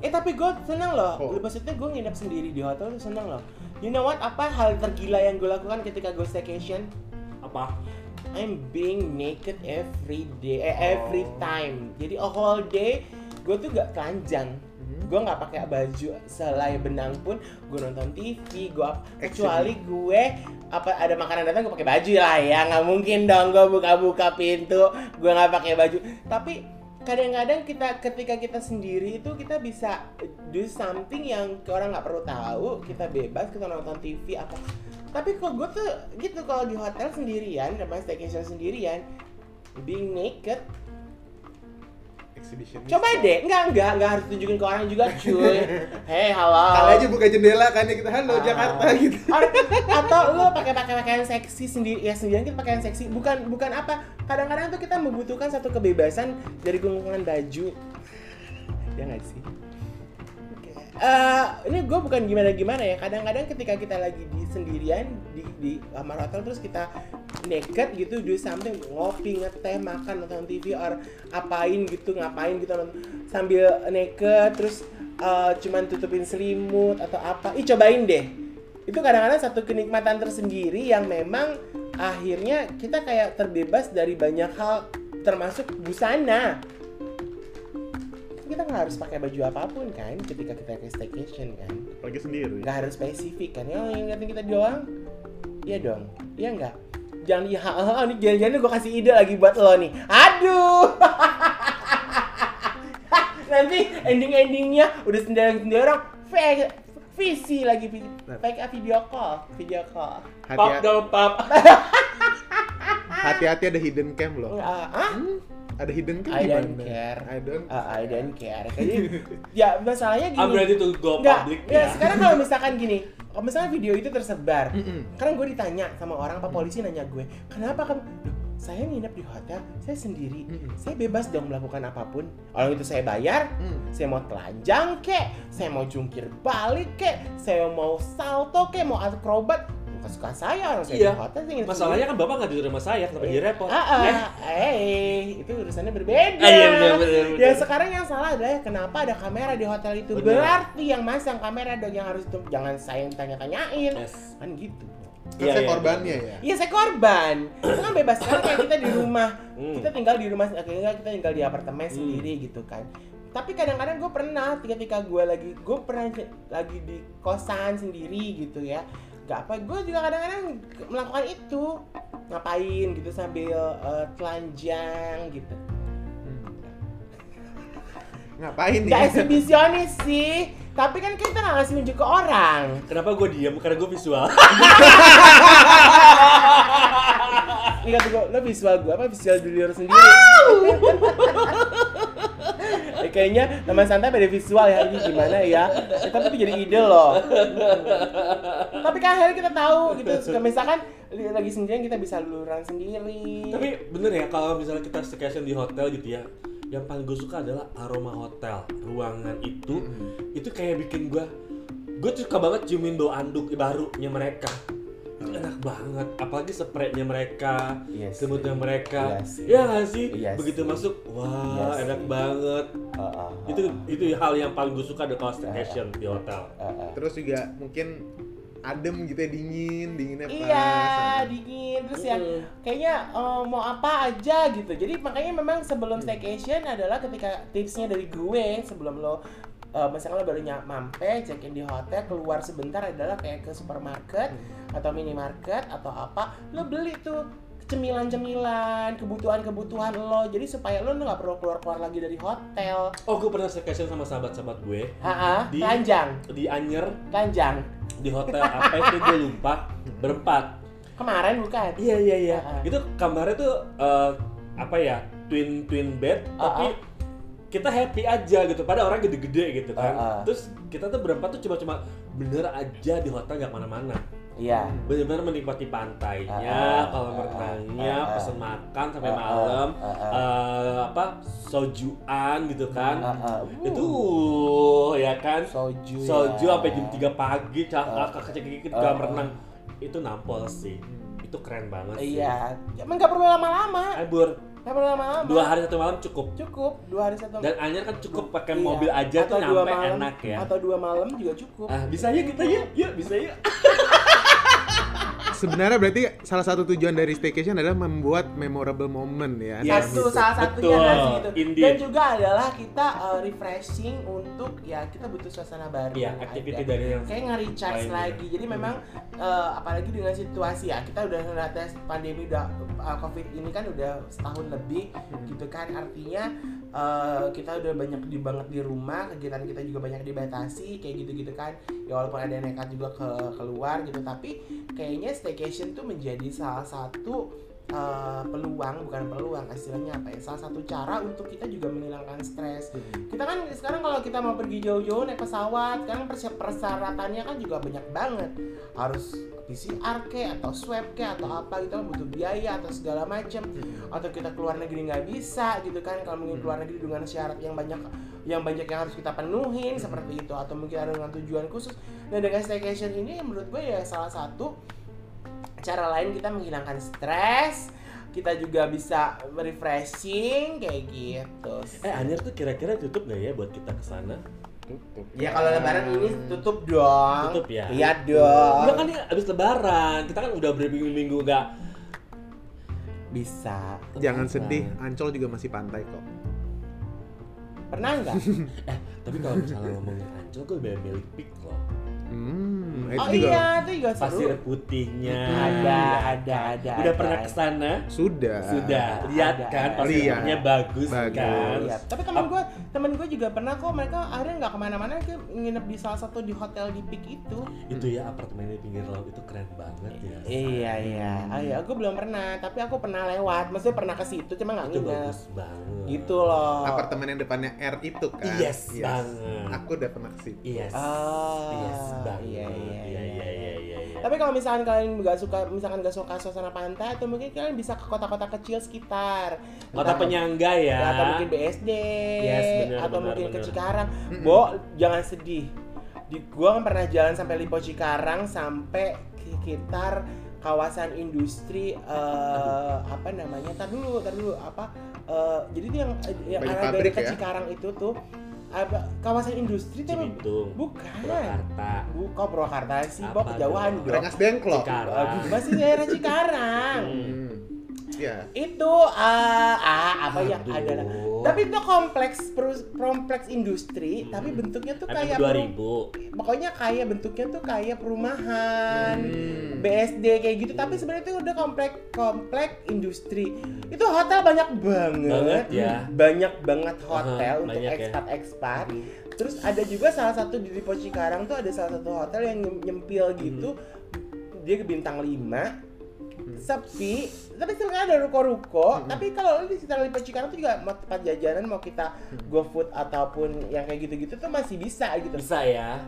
Eh tapi gue seneng loh. Oh. Maksudnya gue nginep sendiri di hotel tuh seneng loh. You know what? Apa hal tergila yang gue lakukan ketika gue staycation? Apa? I'm being naked every day, eh, every Oh. time. Jadi a whole day gue tuh gak telanjang. Mhm. Gue nggak pakai baju selai benang pun. Gue nonton TV. Gue kecuali gue apa ada makanan datang gue pakai baju lah ya. Nggak mungkin dong gue buka-buka pintu. Gue nggak pakai baju. Tapi kadang-kadang kita ketika kita sendiri itu kita bisa do something yang orang nggak perlu tahu. Kita bebas kita nonton TV apa tapi kok gue tuh gitu kalau di hotel sendirian sama staycation sendirian being naked exhibition coba deh. Enggak enggak. Enggak harus tunjukin ke orang juga cuy. Hei halo. Kali aja buka jendela kan ya kita halo Ah. Jakarta gitu. Or- atau lo pakai pakai pakaian seksi sendiri ya sendirian kita pakaian seksi. Bukan bukan apa. Kadang-kadang tuh kita membutuhkan satu kebebasan dari genggaman baju. Ya nggak sih Eh, ini gue bukan gimana gimana ya. Kadang-kadang ketika kita lagi di sendirian di di kamar hotel terus kita naked gitu do something ngopi ngeteh makan nonton TV or apain gitu ngapain gitu sambil naked terus eh, cuman tutupin selimut atau apa. Ih cobain deh. Itu kadang-kadang satu kenikmatan tersendiri yang memang akhirnya kita kayak terbebas dari banyak hal termasuk busana kita nggak harus pakai baju apa pun kan ketika kita ke staycation kan. Lagi sendiri. Nggak harus spesifik kan yang yang liatin kita doang. Iya dong iya nggak? Jangan di ha, ini jangan-jangan gue kasih ide lagi buat lo nih. Aduh! Nanti ending-endingnya udah sendiri-sendiri orang fake visi lagi vi- fake video call video call. Hati dong pap. hati-hati ada hidden cam loh? Ada hidden cam I gimana don't care. I don't Ah, I don't care jadi ya masalahnya gini I'm ready to go Nggak, public. ya, sekarang kalau misalkan gini, kalau misalnya video itu tersebar, Mm-mm. karena gue ditanya sama orang apa polisi nanya gue, kenapa kamu? Saya nginep di hotel, saya sendiri, Mm-mm. saya bebas dong melakukan apa pun. Kalau itu saya bayar, Mm. Saya mau telanjang kek, saya mau jungkir balik kek, saya mau salto kek, mau akrobat. Bukan suka saya orang saya Iya. di hotel Masalahnya kan bapak nggak di rumah saya, kenapa jadi repot? Ah, ah, eh, itu urusannya berbeda. Ah, iya. Ya sekarang yang salah adalah kenapa ada kamera di hotel itu. Benar. Berarti yang masang kamera dong yang harus tuh jangan saya yang tanya-tanyain. Yes. Kan gitu. Kan Iya, saya iya, korbannya ya. Iya saya korban. Itu kan bebas sekali kayak kita di rumah. Hmm. Kita tinggal di rumah, akhirnya kita tinggal di apartemen sendiri gitu kan. Tapi kadang-kadang gue pernah ketika gue lagi gue pernah lagi di kosan sendiri gitu ya. Gak apa, gue juga kadang-kadang melakukan itu ngapain gitu sambil eh, telanjang gitu. Ngapain Gak ya? eksibisionis sih, tapi kan kita nggak ngasih nunjuk ke orang. Kenapa gue diam? Karena gue visual. Kata gue, lo visual gue apa visual diri lo sendiri? Eh, kayaknya teman santai pada visual ya ini gimana ya? Tapi itu jadi ide loh. tapi kan akhirnya kita tahu gitu. Suka misalkan lagi sendirian kita bisa luluran sendiri. Tapi bener ya kalau misalnya kita staycation di hotel gitu ya, yang paling gue suka adalah aroma hotel, ruangan itu, itu kayak bikin gue, gue suka banget ciumin bau anduk barunya mereka. Itu enak banget, apalagi spraynya mereka, Yes. semutnya mereka, Iya sih. ya nggak sih? Iya Begitu sih. masuk, wah Iya enak sih. banget. Ah, ah, ah, Itu itu hal yang paling gue suka ada kalau staycation di hotel. ah, ah. Terus juga mungkin adem gitu ya dingin, dinginnya pas. Iya, dingin terus ya Mm. kayaknya eh, mau apa aja gitu. Jadi makanya memang sebelum staycation adalah ketika tipsnya dari gue sebelum lo eh, misalnya lo baru nyam- mampe check in di hotel keluar sebentar adalah kayak ke supermarket atau minimarket atau apa lo beli tuh cemilan-cemilan kebutuhan-kebutuhan lo. Jadi supaya lo nggak perlu keluar-keluar lagi dari hotel. Oh, gue pernah staycation sama sahabat-sahabat gue. Ha Di- telanjang. di Anyer. Telanjang. Di hotel apa itu gue lupa. Berempat. Kemarin bukan? Iya iya iya. Itu kamarnya tuh eh, apa ya twin twin bed Ah, tapi kita happy aja gitu. Pada orang gede-gede gitu kan. Ah, ah. Terus kita tuh berempat tuh cuma-cuma bener aja di hotel nggak mana-mana. iya Bener-bener menikmati pantainya, Ah, ah, kolam renangnya, ah, ah. pesen makan sampai Ah, ah, malam, ah, ah. eh, apa sojuan gitu kan. Ah, ah. Itu ya kan. soju Soju ya. sampai jam 3 pagi, cakak kecil di Ah, kolam ah. renang. Itu nampol sih. Itu keren banget sih. Iya, emang nggak perlu lama-lama, Abur, perlu lama-lama. dua hari satu malam cukup. cukup, dua hari satu. Dan Anyer kan cukup pakai Iya. mobil aja tuh Atau dua nyampe malam, enak ya. Atau dua malam juga cukup. Ah, bisa yuk kita yuk, yuk bisa yuk. Sebenarnya berarti salah satu tujuan dari staycation adalah membuat memorable moment ya. Yes. Satu Gitu. salah satunya Betul, adalah gitu. indeed. Dan juga adalah kita uh, refreshing untuk ya kita butuh suasana baru. Iya, activity ada. dari yang kayak nge-recharge lagi. juga. Jadi memang uh, apalagi dengan situasi ya, kita udah ngeliat tes pandemi udah uh, Covid ini kan udah setahun lebih gitu kan. Artinya uh, kita udah banyak di banget di rumah, kegiatan kita juga banyak dibatasi kayak gitu-gitu kan. Ya walaupun ada yang nekat juga ke keluar gitu, tapi kayaknya staycation tuh menjadi salah satu uh, peluang bukan peluang istilahnya apa ya? Salah satu cara untuk kita juga menghilangkan stres. Kita kan sekarang kalau kita mau pergi jauh-jauh naik pesawat sekarang persi- persyaratannya kan juga banyak banget. Harus PCR ke atau swab ke atau apa gitu kan butuh biaya atau segala macam atau kita keluar negeri nggak bisa gitu kan kalau mungkin keluar negeri dengan syarat yang banyak yang banyak yang harus kita penuhin seperti itu. Atau mungkin ada dengan tujuan khusus. Nah dengan staycation ini menurut gue ya salah satu cara lain kita menghilangkan stres kita juga bisa refreshing kayak gitu Eh Anyer tuh kira-kira tutup nggak ya buat kita ke sana? ya kalau lebaran ini tutup dong. Tutup ya? iya dong. Enggak kan ini abis lebaran, kita kan udah berminggu-minggu nggak bisa. Jangan sedih, Ancol juga masih pantai kok. pernah nggak? Eh, tapi kalau misalnya ngomongin Ancol, gue milik pik loh. Hmm, itu oh juga iya itu juga Pasir seru putihnya. ada ada ada Udah ada. pernah ke sana? sudah. Sudah. Lihat Ada, kan ada. pasir Lihat. putihnya bagus, Bagus. kan? Iya, tapi temen gue, temen gue juga pernah kok mereka akhirnya nggak ke mana-mana, ke nginep di salah satu di hotel di Peak itu. Itu ya apartemen di pinggir laut itu keren banget ya. Iya iya, ah, iya, aku belum pernah, tapi aku pernah lewat, maksudnya pernah ke situ, cuma nggak Itu nginep. bagus banget. Gitu loh. Apartemen yang depannya R itu kan. Yes, banget. Aku udah pernah ke situ. Yes. Oh, Yes, banget. iya, iya, iya, iya, iya, iya, iya. Tapi kalau misalkan kalian nggak suka, misalkan nggak suka suasana pantai, atau mungkin kalian bisa ke kota-kota kecil sekitar. Kota Entah- penyangga ya. Ya, atau mungkin BSD Yes, benar, atau benar, mungkin ke benar. Cikarang. Bo, jangan sedih. Di gua kan pernah jalan sampai Lipo Cikarang sampai sekitar kawasan industri eh, apa namanya? Tar dulu, tar dulu apa? eh, jadi itu yang yang arah dari pabrik ke ya? Cikarang itu tuh apa kawasan industri tuh Cibitung. bukan. Purwakarta. Bukan Purwakarta sih, Bo Apa kejauhan dong? Rengas Dengklok. Cikarang. Masih daerah Cikarang. Hmm. Hmm. Ya. itu eh, ah apa yang Aduh. ada tapi itu kompleks kompleks industri tapi bentuknya tuh kayak MM peru- 2000. pokoknya kayak bentuknya tuh kayak perumahan Hmm. BSD kayak gitu. Tapi sebenarnya itu udah komplek komplek industri. Itu hotel banyak banget. Banget ya. banyak banget hotel Aha, untuk banyak ya. ekspat ekspat terus ada juga salah satu di Lipo Cikarang tuh ada salah satu hotel yang nyem- nyempil gitu. Dia ke bintang 5 sepi tapi sebenarnya ada ruko-ruko. Tapi kalau di sekitar Lipo Cikarang tuh juga mau tempat jajanan mau kita go food ataupun yang kayak gitu-gitu tuh masih bisa gitu. Bisa ya.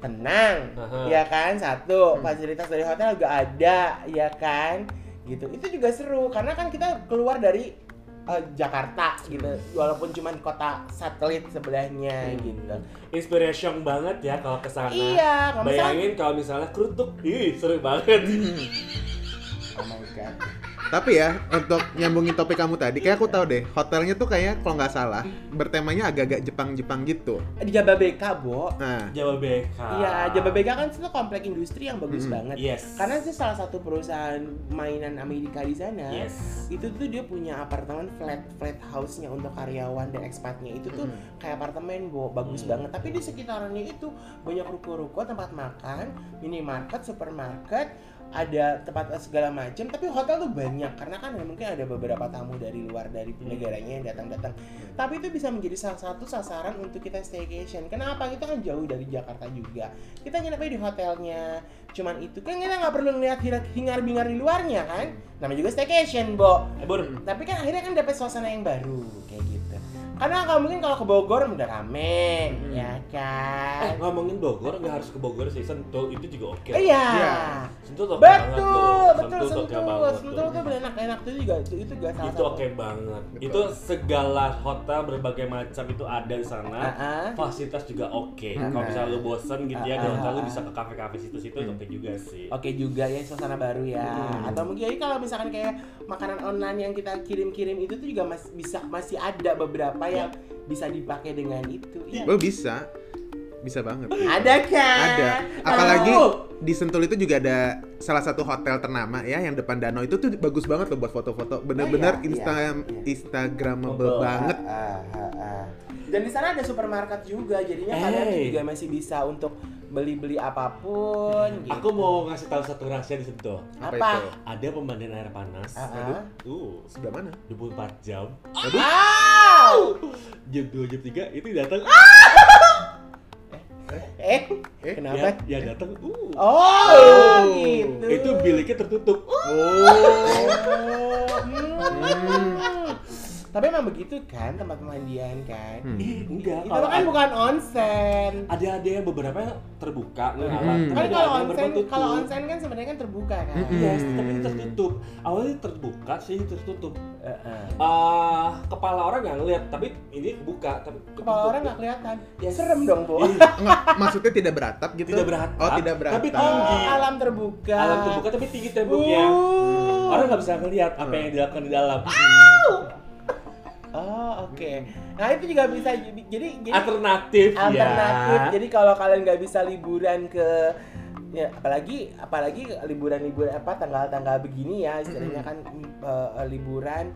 tenang Aha. ya kan? Satu fasilitas dari hotel juga ada ya kan? Gitu. Itu juga seru karena kan kita keluar dari eh, Jakarta gitu. Walaupun cuman kota satelit sebelahnya gitu. Inspiration banget ya kalau ke sana. iya kalau misalnya Bayangin kalau misalnya kerutuk, ih seru banget. Oh my god Tapi ya untuk nyambungin topik kamu tadi, kayak aku tahu deh hotelnya tuh kayak kalau nggak salah bertemanya agak-agak Jepang-Jepang gitu. di Jababeka bo Nah, Jawa BK. Iya, Jababeka kan itu komplek industri yang bagus Mm-mm. banget. Yes. Karena itu salah satu perusahaan mainan Amerika di sana. Yes. Itu tuh dia punya apartemen flat flat house-nya untuk karyawan dan ekspatnya. Itu tuh Mm. kayak apartemen, Bo, bagus Hmm. banget. Tapi di sekitarannya itu banyak ruko-ruko, tempat makan, minimarket, supermarket, ada tempat segala macam. Tapi hotel tuh banyak karena kan mungkin ada beberapa tamu dari luar dari negaranya yang datang-datang. Tapi itu bisa menjadi salah satu sasaran untuk kita staycation. Kenapa? Kita kan jauh dari Jakarta juga. Kita nginep di hotelnya. Cuman itu kan kita nggak perlu ngeliat hingar-bingar di luarnya kan. Namanya juga staycation, Bo. Eh, Tapi kan akhirnya kan dapat suasana yang baru kayak gitu. Karena kalau mungkin kalau ke Bogor udah rame, Hmm. ya eh kan. ngomongin Bogor nggak harus ke Bogor sih, Sentul itu juga oke. Iya. Iya. Sentul tuh oke banget Betul, tuh. betul Sentul tuh oke sentul. banget Sentul tuh. tuh enak-enak tuh juga itu, itu juga salah itu oke banget. Betul. Itu segala hotel berbagai macam itu ada di sana. Ah-ah. Fasilitas juga oke. Ah, Kalau ah. misalnya lu bosen gitu ya di hotel lu bisa ke kafe-kafe situ-situ oke juga sih. Oke juga ya suasana baru ya. Hmm. Atau mungkin jadi kalau misalkan kayak makanan online yang kita kirim-kirim itu tuh juga masih bisa masih ada beberapa yang bisa dipakai dengan itu. Iya. oh bisa. Bisa banget. Ada kan? Ada. Apalagi Tahu. di Sentul itu juga ada salah satu hotel ternama ya yang depan danau itu tuh bagus banget loh buat foto-foto. Bener-bener Oh, iya, insta iya. instagramable Betul. banget. Ah, ah, ah. Dan di sana ada supermarket juga, jadinya kalian tuh Hey. juga masih bisa untuk beli-beli apa pun. Gitu. Aku mau ngasih tahu satu rahasia di situ. Apa apa? itu? Ada pemandian air panas. Ah, ah. Aduh. Uh, Sebelah mana? 24 jam. Wow! Jam 2 jam 3 itu datang. Eh, Eh, kenapa? Ya, ya datang. Uh. Oh, gitu. Itu biliknya tertutup. Oh. Hmm. Tapi emang begitu kan tempat pemandian kan? Hmm. Enggak. Itu Kalau kan bukan onsen. ada ada yang beberapa yang terbuka nih Hmm. Kan Ada kalau onsen, kalau onsen kan sebenarnya kan terbuka kan. Mm-mm. Yes, tapi tertutup. Awalnya terbuka sih tertutup. Heeh. Ah, kepala orang nggak ngeliat, tapi ini buka, tapi Kepala orang nggak kelihatan. Yes. Serem dong, Bu. Enggak, maksudnya tidak beratap gitu. Tidak beratap, Oh, tidak beratap. tapi Oh, tinggi. alam terbuka. alam terbuka tapi tinggi temboknya. Uh. Orang nggak bisa ngeliat apa yang dilakukan di dalam. Oh, oke. Nah, itu juga bisa jadi jadi Alternatif, alternatif. ya. Jadi kalau kalian nggak bisa liburan ke ya apalagi apalagi liburan-liburan apa tanggal-tanggal begini ya istilahnya kan mm, eh, liburan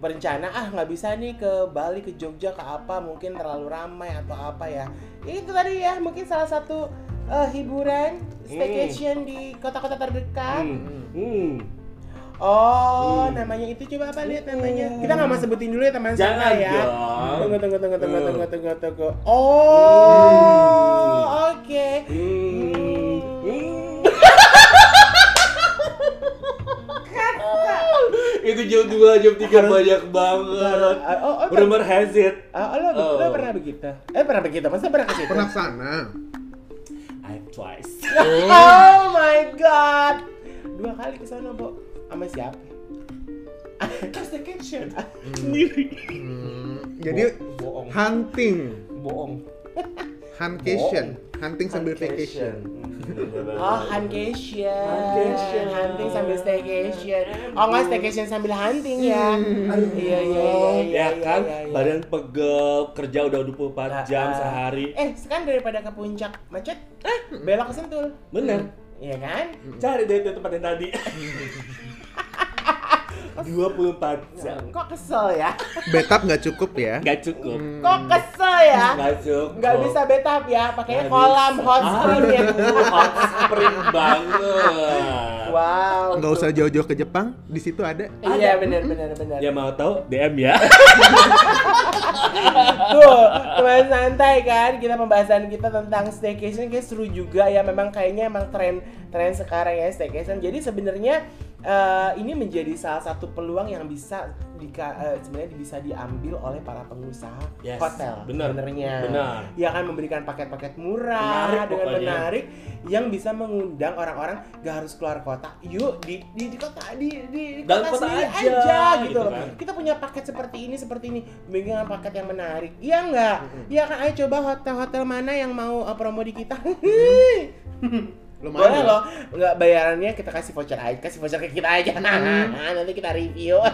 berencana ah nggak bisa nih ke Bali ke Jogja ke apa mungkin terlalu ramai atau apa ya itu tadi ya mungkin salah satu eh, hiburan staycation di kota-kota terdekat Hmm. Hmm. Oh Hmm. namanya itu coba apa lihat namanya kita nggak mau sebutin dulu ya teman Jangan saya ya dong. tunggu tunggu tunggu tunggu Hmm. tunggu tunggu tunggu oh oke Hmm. Hmm. itu jam 2, jam 3 banyak banget. oh, oh, Rumor has it. Ah, lo, lo Oh. pernah begitu? Eh pernah begitu? Masa pernah ke situ? Pernah sana. I've twice. Oh my god. Dua kali ke sana, Bo. Sama siapa? Staycation sendiri. Hmm, jadi bohong. hunting, Bohong. huncation, hunting sambil vacation. Oh, huncation. Huntation. Hunting sambil staycation. Oh, enggak staycation sambil hunting ya. Iya, iya, iya, iya. Ya iya, kan, iya, badan pegel, kerja udah 24 jam Ah, ah. sehari. Eh, sekarang daripada ke puncak macet, eh, belok ke Sentul. Bener. Iya kan? Cari deh tempat yang tadi. 24 jam. Kok kesel ya? Betap nggak cukup ya? Gak cukup. Kok kesel ya? Gak cukup. Nggak bisa betap ya, pakainya Nggak kolam bisa. hot spring ya. Aduh, hot spring banget. Wow. Nggak usah jauh-jauh ke Jepang, di situ ada. Iya benar benar benar. Ya mau tahu DM ya. Tuh, teman santai kan kita pembahasan kita tentang staycation kayak seru juga ya memang kayaknya emang tren tren sekarang ya staycation. Jadi sebenarnya eh, ini menjadi salah satu peluang yang bisa dika, eh, sebenarnya bisa diambil oleh para pengusaha Yes, hotel. benar, sebenarnya. benar. Ya kan memberikan paket-paket murah Menarik dengan pokoknya. menarik yang bisa mengundang orang-orang gak harus keluar kota. Yuk di di, di kota di di, di Dalam kota kota sendiri aja, aja, gitu gitu loh. kan. Kita punya paket seperti ini seperti ini, dengan paket yang menarik. Iya enggak? Iya kan ayo coba hotel-hotel mana yang mau uh, promo di kita. Lumayan Boleh loh. nggak bayarannya kita kasih voucher aja, kasih voucher ke kita aja. Nanti kita review.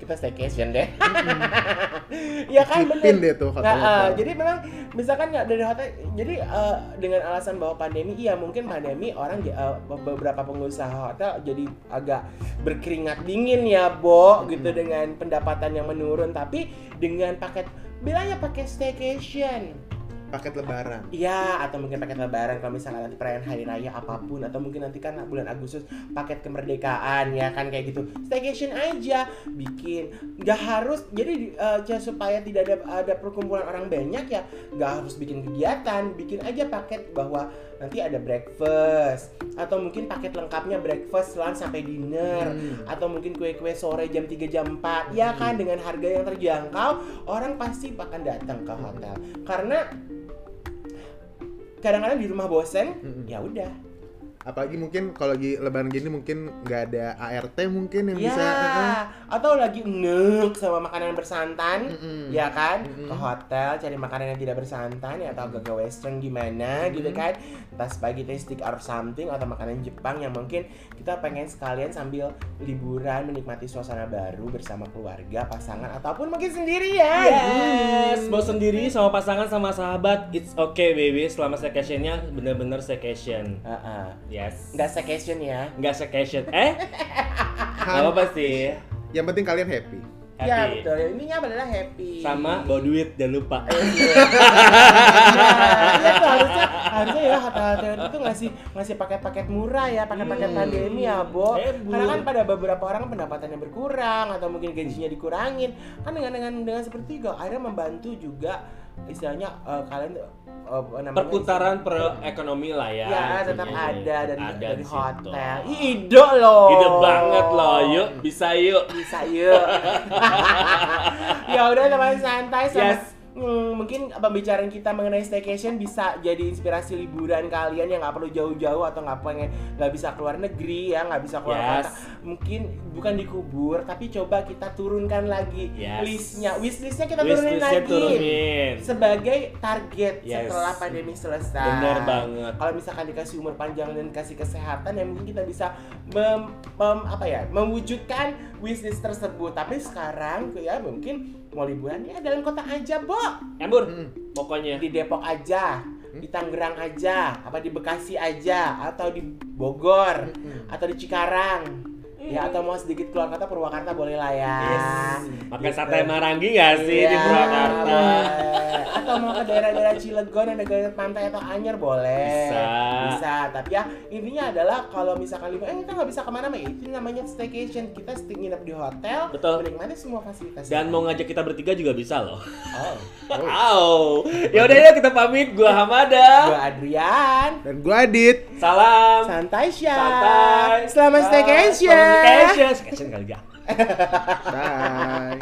kita staycation deh. ya kan bener. deh tuh Nah, hotel-hotel. uh, jadi memang misalkan nggak dari hotel, jadi uh, dengan alasan bahwa pandemi, iya mungkin pandemi orang uh, beberapa pengusaha hotel jadi agak berkeringat dingin ya, Bo, gitu dengan pendapatan yang menurun. Tapi dengan paket bilangnya pakai staycation, Paket lebaran. Iya, atau mungkin paket lebaran kalau misalnya nanti perayaan hari raya apa pun atau mungkin nanti kan bulan Agustus paket kemerdekaan ya kan kayak gitu. Staycation aja bikin nggak harus jadi ya supaya tidak ada ada perkumpulan orang banyak ya nggak harus bikin kegiatan, bikin aja paket bahwa nanti ada breakfast atau mungkin paket lengkapnya breakfast, lunch sampai dinner Hmm. atau mungkin kue-kue sore jam 3 jam 4 ya kan dengan harga yang terjangkau orang pasti akan datang ke hotel karena kadang-kadang di rumah bosen Mm-mm. ya udah Apalagi mungkin kalau lagi lebaran gini mungkin nggak ada ART mungkin yang ya bisa. uh-uh. atau lagi enek sama makanan bersantan Mm-mm. ya kan Mm-mm. ke hotel cari makanan yang tidak bersantan ya atau agak western gimana gitu kan entah spaghetti stick or something atau makanan Jepang yang mungkin kita pengen sekalian sambil liburan menikmati suasana baru bersama keluarga pasangan ataupun mungkin sendirian Yes, mau sendiri sama pasangan sama sahabat, it's okay baby. Selama staycationnya bener-bener staycation. Heeh. Yes. nggak staycation ya Nggak staycation. Eh? Apa-apa sih. Yang penting kalian happy. ya Happy. betul intinya adalah happy Sama bawa duit jangan lupa. Iya, iya tuh harusnya harusnya ya hotel-hotel itu ngasih ngasih paket-paket murah ya, paket-paket Hmm. pandemi ya, Bo. Hebu. Karena kan pada beberapa orang pendapatannya berkurang atau mungkin gajinya dikurangin. Kan dengan dengan dengan seperti itu akhirnya membantu juga istilahnya eh, kalian namanya Perputaran perekonomi lah ya. Ya, tetap ada dari Ada dari di hotel. Ih, Ide loh. Ide banget loh. Yuk, bisa yuk. bisa yuk. ya udah teman santai sama Yes. Hmm, mungkin pembicaraan kita mengenai staycation bisa jadi inspirasi liburan kalian yang nggak perlu jauh-jauh atau nggak pengen nggak bisa keluar negeri ya nggak bisa keluar Yes. kota mungkin bukan dikubur tapi coba kita turunkan lagi Yes. listnya wishlistnya kita turunin Wishlistnya lagi turunin. sebagai target Yes. setelah pandemi selesai Bener banget. kalau misalkan dikasih umur panjang dan kasih kesehatan ya mungkin kita bisa mem, mem- apa ya mewujudkan wishlist tersebut tapi sekarang ya mungkin mau liburan? Ya dalam kota aja bo. Embur, Mm. pokoknya. di Depok aja di Tangerang aja apa di Bekasi aja atau di Bogor atau di Cikarang ya atau mau sedikit keluar kota Purwakarta boleh lah ya Yes. Makan Gitu. sate Marangi gak sih di Iya, Purwakarta? boleh. Atau mau ke daerah-daerah Cilegon yang dekat pantai atau Anyer boleh. Bisa. Bisa. Tapi ya intinya adalah kalau misalkan libur, eh kita nggak bisa ke mana mah itu namanya staycation. Kita stay nginep di hotel, Betul. menikmati semua fasilitas. Dan mau ngajak kita bertiga juga bisa loh. oh. Wow. Ya udah ya kita pamit. Gua Hamada. Gua Adrian. Dan gua Adit. Salam. Santai Syah. Santai. Selamat Bye. staycation. Selamat Keshes. Keshes kali ya. Bye.